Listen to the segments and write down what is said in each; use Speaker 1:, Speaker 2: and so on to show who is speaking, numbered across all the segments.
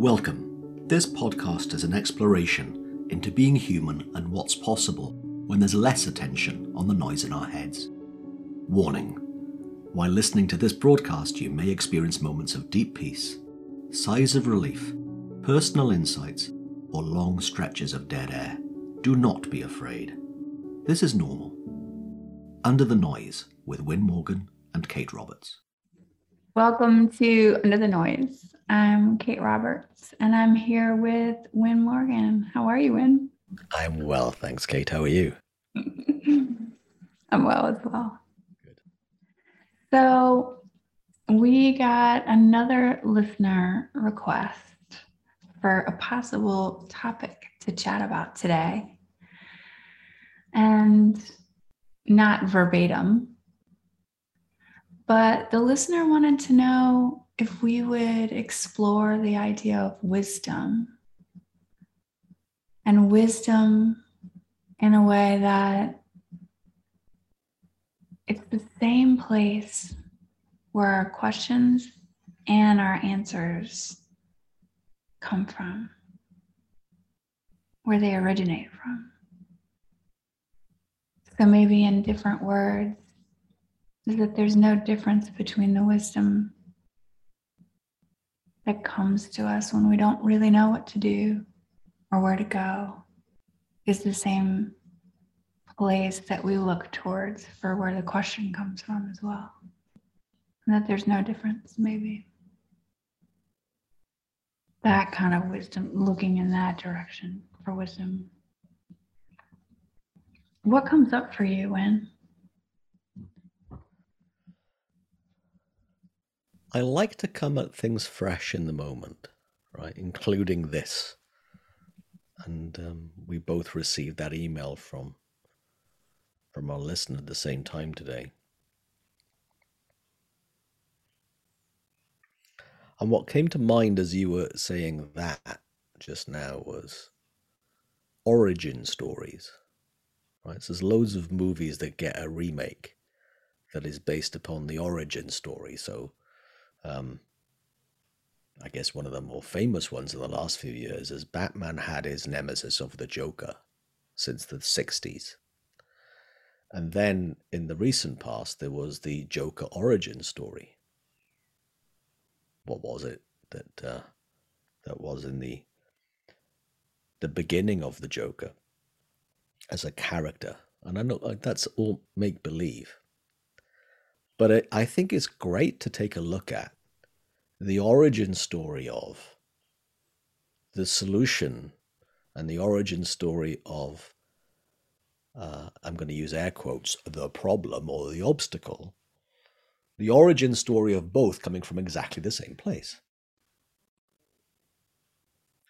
Speaker 1: Welcome. This podcast is an exploration into being human and what's possible when there's less attention on the noise in our heads. Warning While listening to this broadcast, you may experience moments of deep peace, sighs of relief, personal insights, or long stretches of dead air. Do not be afraid. This is normal. Under the Noise with Win Morgan and Kate Roberts.
Speaker 2: Welcome to Under the Noise. I'm Kate Roberts and I'm here with Win Morgan. How are you, Win?
Speaker 1: I'm well, thanks, Kate. How are you?
Speaker 2: I'm well as well. Good. So, we got another listener request for a possible topic to chat about today. And not verbatim, but the listener wanted to know if we would explore the idea of wisdom and wisdom in a way that it's the same place where our questions and our answers come from, where they originate from. So maybe in different words, is that there's no difference between the wisdom that comes to us when we don't really know what to do or where to go is the same place that we look towards for where the question comes from as well. And that there's no difference, maybe. That kind of wisdom, looking in that direction for wisdom. What comes up for you when?
Speaker 1: I like to come at things fresh in the moment, right? Including this. And um, we both received that email from from our listener at the same time today. And what came to mind as you were saying that just now was origin stories. Right? So there's loads of movies that get a remake that is based upon the origin story. So um, I guess one of the more famous ones in the last few years is Batman had his nemesis of the Joker since the 60s. And then in the recent past, there was the Joker origin story. What was it that uh, that was in the the beginning of the Joker as a character? And I know that's all make believe, but it, I think it's great to take a look at the origin story of the solution and the origin story of, uh, I'm going to use air quotes, the problem or the obstacle, the origin story of both coming from exactly the same place.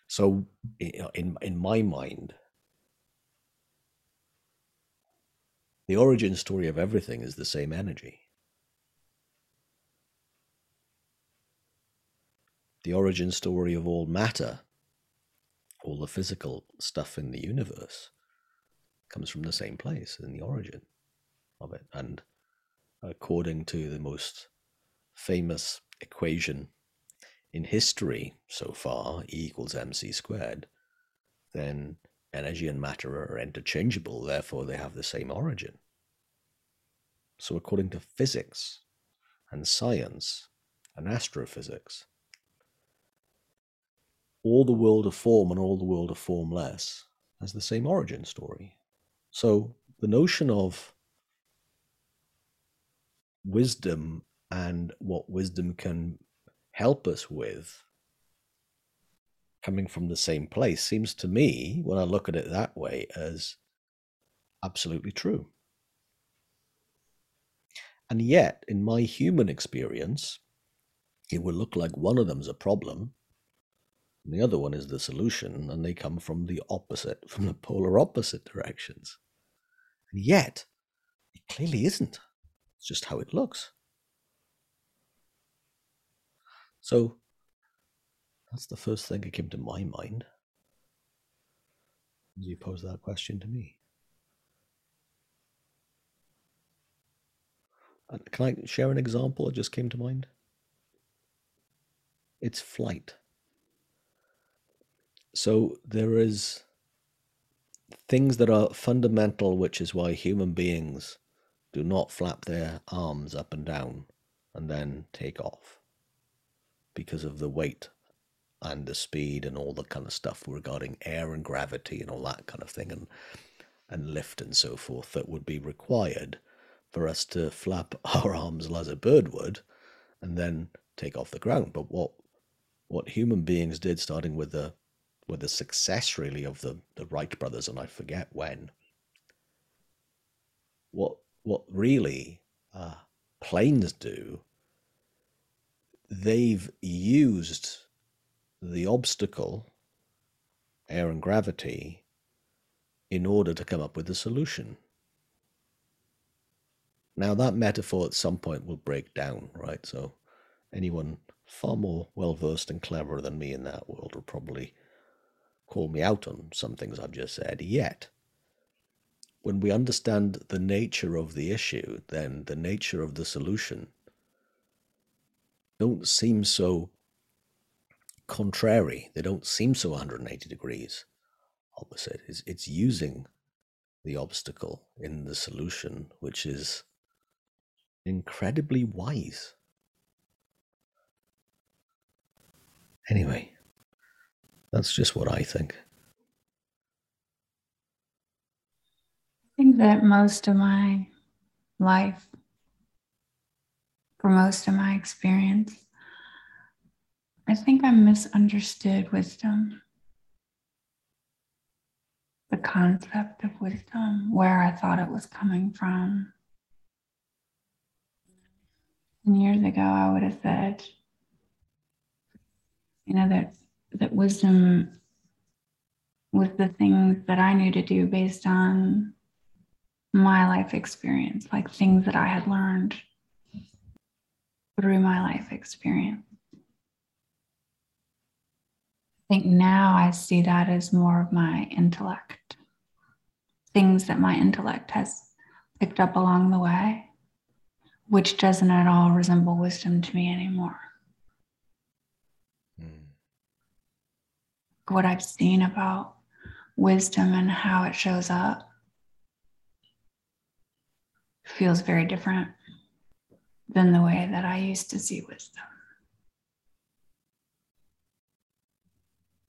Speaker 1: So, in, in my mind, the origin story of everything is the same energy. The origin story of all matter, all the physical stuff in the universe, comes from the same place in the origin of it. And according to the most famous equation in history so far, E equals mc squared, then energy and matter are interchangeable, therefore they have the same origin. So, according to physics and science and astrophysics, all the world of form and all the world of formless has the same origin story. So the notion of wisdom and what wisdom can help us with coming from the same place seems to me, when I look at it that way, as absolutely true. And yet, in my human experience, it would look like one of them's a problem and the other one is the solution, and they come from the opposite, from the polar opposite directions. And yet, it clearly isn't. It's just how it looks. So, that's the first thing that came to my mind as you posed that question to me. Can I share an example that just came to mind? It's flight. So there is things that are fundamental, which is why human beings do not flap their arms up and down and then take off because of the weight and the speed and all the kind of stuff regarding air and gravity and all that kind of thing and and lift and so forth that would be required for us to flap our arms as a bird would and then take off the ground. But what what human beings did starting with the with the success really of the, the Wright brothers and I forget when. What what really uh, planes do, they've used the obstacle, air and gravity, in order to come up with a solution. Now, that metaphor at some point will break down, right? So, anyone far more well versed and cleverer than me in that world will probably call me out on some things I've just said. Yet, when we understand the nature of the issue, then the nature of the solution don't seem so contrary. They don't seem so 180 degrees opposite. It's, it's using the obstacle in the solution, which is incredibly wise. Anyway, that's just what I think.
Speaker 2: I think that most of my life, for most of my experience, I think I misunderstood wisdom. The concept of wisdom, where I thought it was coming from. And years ago, I would have said, you know, that that wisdom was the things that I knew to do based on my life experience, like things that I had learned through my life experience. I think now I see that as more of my intellect, things that my intellect has picked up along the way, which doesn't at all resemble wisdom to me anymore. What I've seen about wisdom and how it shows up feels very different than the way that I used to see wisdom.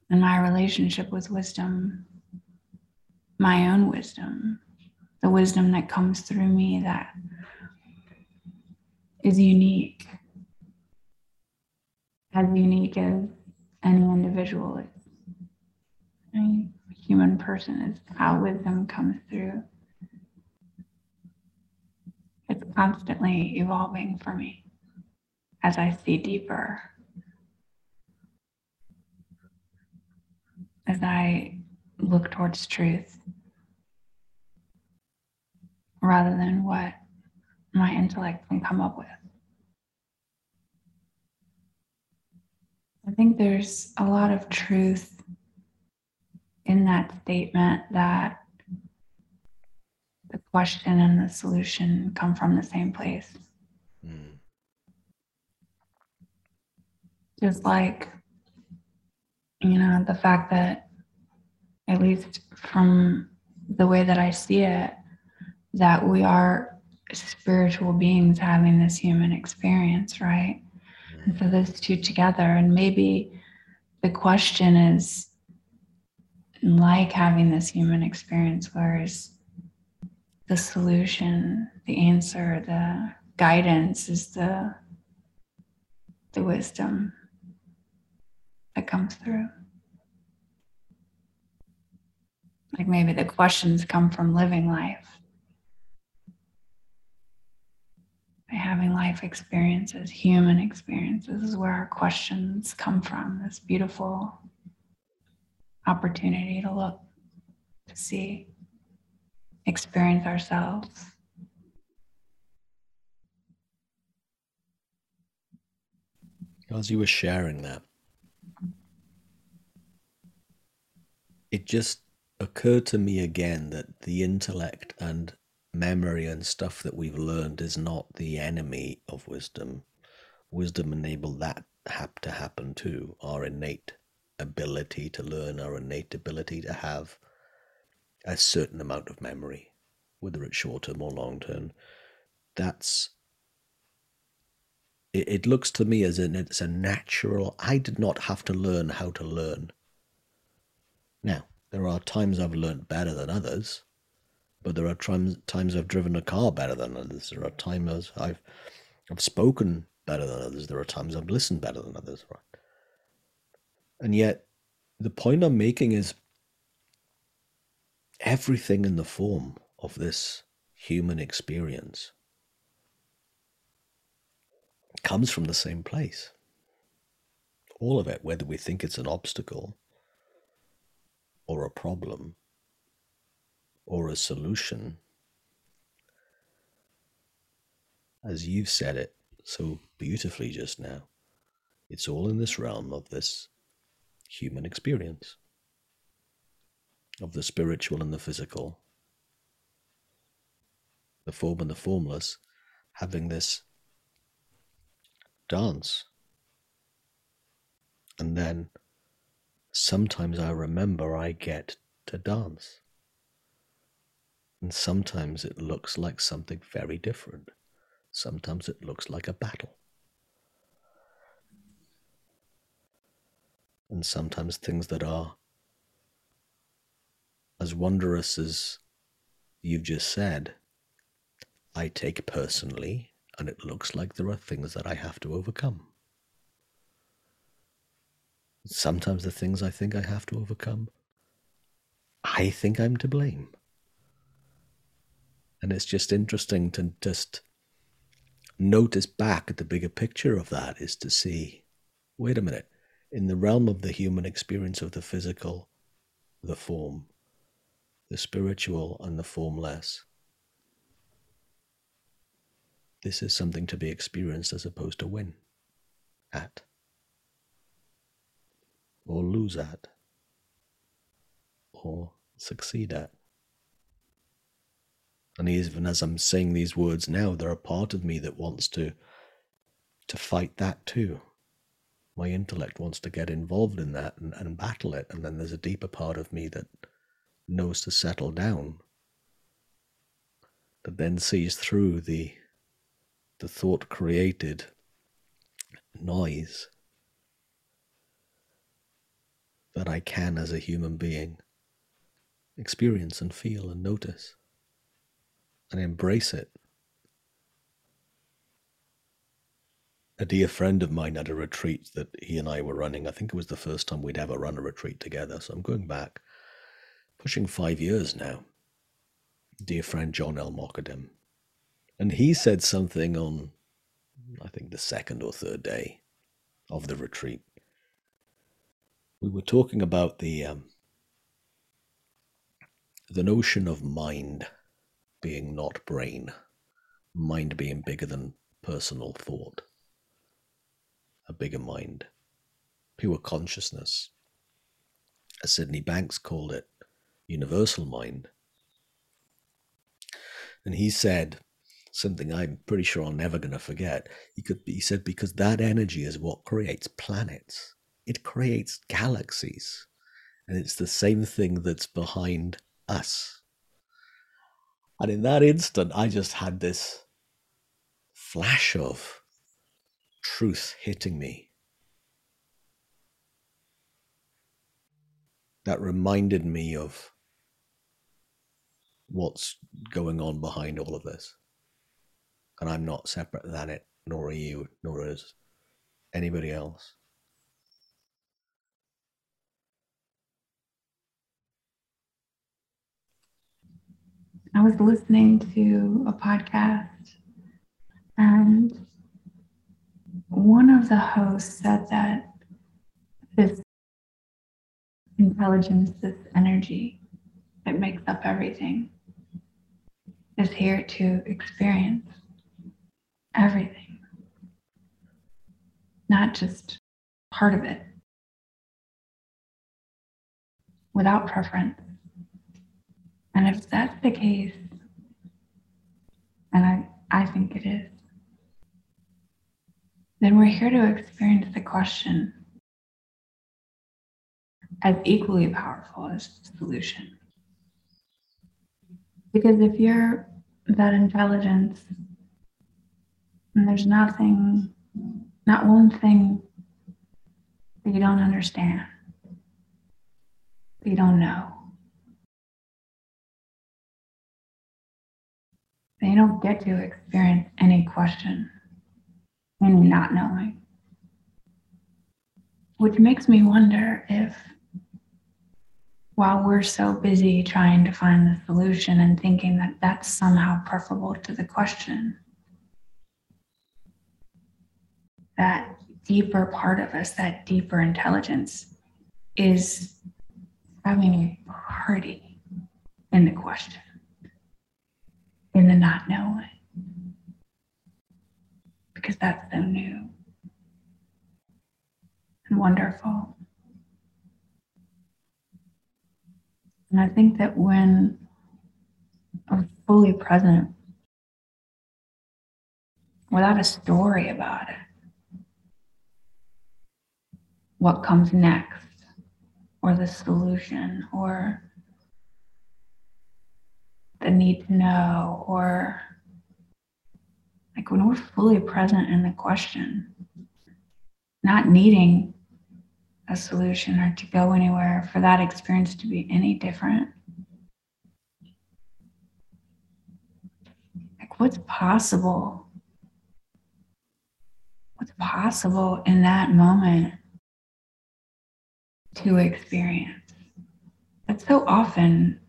Speaker 2: And my relationship with wisdom, my own wisdom, the wisdom that comes through me that is unique, as unique as any individual is a human person is how wisdom comes through. It's constantly evolving for me as I see deeper, as I look towards truth rather than what my intellect can come up with. I think there's a lot of truth in that statement that the question and the solution come from the same place. Mm. Just like, you know, the fact that, at least from the way that I see it, that we are spiritual beings having this human experience, right? Mm. And so those two together, and maybe the question is like having this human experience, whereas the solution, the answer, the guidance is the the wisdom that comes through. Like maybe the questions come from living life. By having life experiences, human experiences is where our questions come from. This beautiful opportunity to look, to see, experience ourselves.
Speaker 1: As you were sharing that, it just occurred to me again that the intellect and memory and stuff that we've learned is not the enemy of wisdom. Wisdom enabled that hap to happen too, our innate ability to learn, our innate ability to have a certain amount of memory, whether it's short term or long term, that's it, it looks to me as in it's a natural I did not have to learn how to learn. Now, there are times I've learned better than others, but there are times times I've driven a car better than others. There are times I've I've spoken better than others. There are times I've listened better than others, right? And yet, the point I'm making is everything in the form of this human experience comes from the same place. All of it, whether we think it's an obstacle or a problem or a solution, as you've said it so beautifully just now, it's all in this realm of this human experience, of the spiritual and the physical, the form and the formless, having this dance. And then sometimes I remember I get to dance. And sometimes it looks like something very different. Sometimes it looks like a battle. And sometimes things that are as wondrous as you've just said, I take personally and it looks like there are things that I have to overcome. Sometimes the things I think I have to overcome, I think I'm to blame. And it's just interesting to just notice back at the bigger picture of that is to see wait a minute, in the realm of the human experience of the physical, the form, the spiritual, and the formless, this is something to be experienced as opposed to win at or lose at or succeed at. And even as I'm saying these words now, there are part of me that wants to to fight that too. My intellect wants to get involved in that and, and battle it, and then there's a deeper part of me that knows to settle down, that then sees through the the thought created noise that I can, as a human being, experience and feel and notice and embrace it. A dear friend of mine had a retreat that he and I were running. I think it was the first time we'd ever run a retreat together. So I'm going back, pushing five years now. Dear friend John El-Mokadem, and he said something on, I think, the second or third day of the retreat. We were talking about the um, the notion of mind being not brain, mind being bigger than personal thought, a bigger mind, pure consciousness. As Sydney Banks called it, universal mind. And he said, something I'm pretty sure I'm never going to forget. He could he said because that energy is what creates planets. It creates galaxies. And it's the same thing that's behind us. And in that instant, I just had this flash of truth hitting me. That reminded me of what's going on behind all of this and I'm not separate than it, nor are you, nor is anybody else.
Speaker 2: I was listening to a podcast, and one of the hosts said that this intelligence, this energy that makes up everything, is here to experience everything, not just part of it, without preference. And if that's the case, and I, I think it is, then we're here to experience the question as equally powerful as the solution. Because if you're that intelligence and there's nothing, not one thing that you don't understand, that you don't know, then you don't get to experience any question, any not knowing. Which makes me wonder if while we're so busy trying to find the solution and thinking that that's somehow preferable to the question, that deeper part of us, that deeper intelligence, is having a party in the question, in the not knowing, because that's so new and wonderful. And I think that when I'm fully present without a story about it, what comes next, or the solution, or the need to know, or like when we're fully present in the question, not needing a solution or to go anywhere for that experience to be any different. Like, what's possible? What's possible in that moment to experience? That's so often,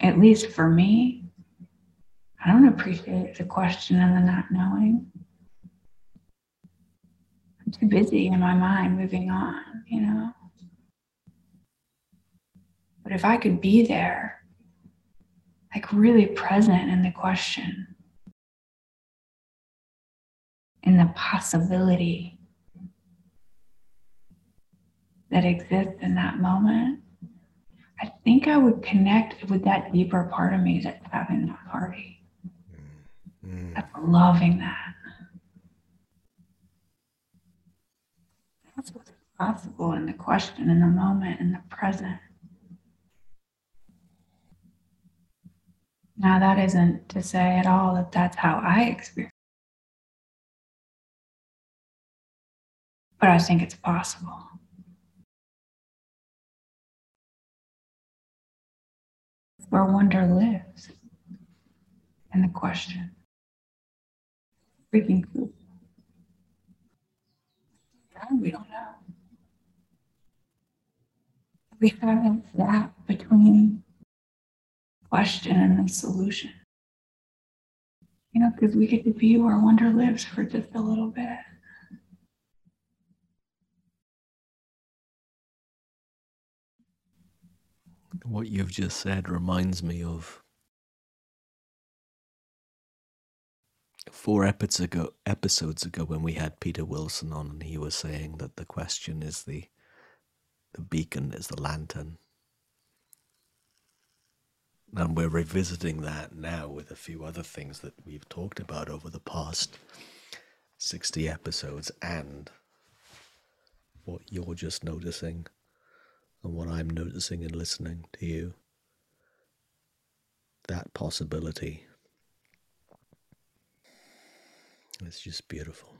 Speaker 2: at least for me, I don't appreciate the question and the not knowing I'm too busy in my mind moving on, you know. But if I could be there, like really present in the question, in the possibility that exists in that moment, I think I would connect with that deeper part of me that's having that party. Mm. That's loving that. That's what's possible in the question, in the moment, in the present. Now, that isn't to say at all that that's how I experience. But I think it's possible. Where wonder lives in the question. Freaking cool we don't know. We have a gap between question and the solution. You know, because we get to be where wonder lives for just a little bit.
Speaker 1: What you've just said reminds me of four episodes ago, episodes ago when we had Peter Wilson on, and he was saying that the question is the the beacon is the lantern. And we're revisiting that now with a few other things that we've talked about over the past 60 episodes and what you're just noticing and what I'm noticing and listening to you. That possibility It's just beautiful.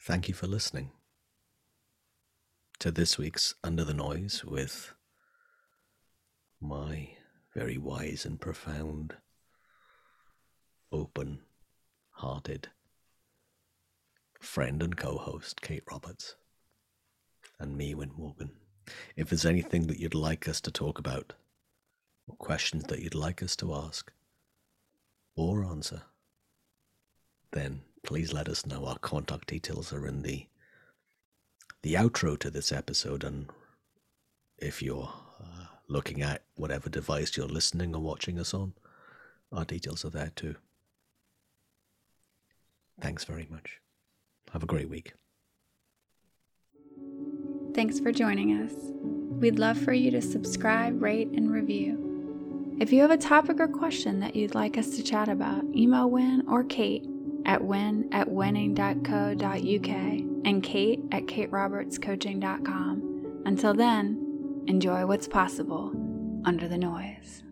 Speaker 1: Thank you for listening to this week's Under the Noise with my very wise and profound, open hearted friend and co host, Kate Roberts, and me, Win Morgan. If there's anything that you'd like us to talk about, or questions that you'd like us to ask, or answer, then please let us know. Our contact details are in the the outro to this episode, and if you're uh, looking at whatever device you're listening or watching us on, our details are there too. Thanks very much. Have a great week.
Speaker 3: Thanks for joining us. We'd love for you to subscribe, rate, and review. If you have a topic or question that you'd like us to chat about, email Win or Kate at win at winning.co.uk.
Speaker 2: and Kate at katerobertscoaching.com. Until then, enjoy what's possible under the noise.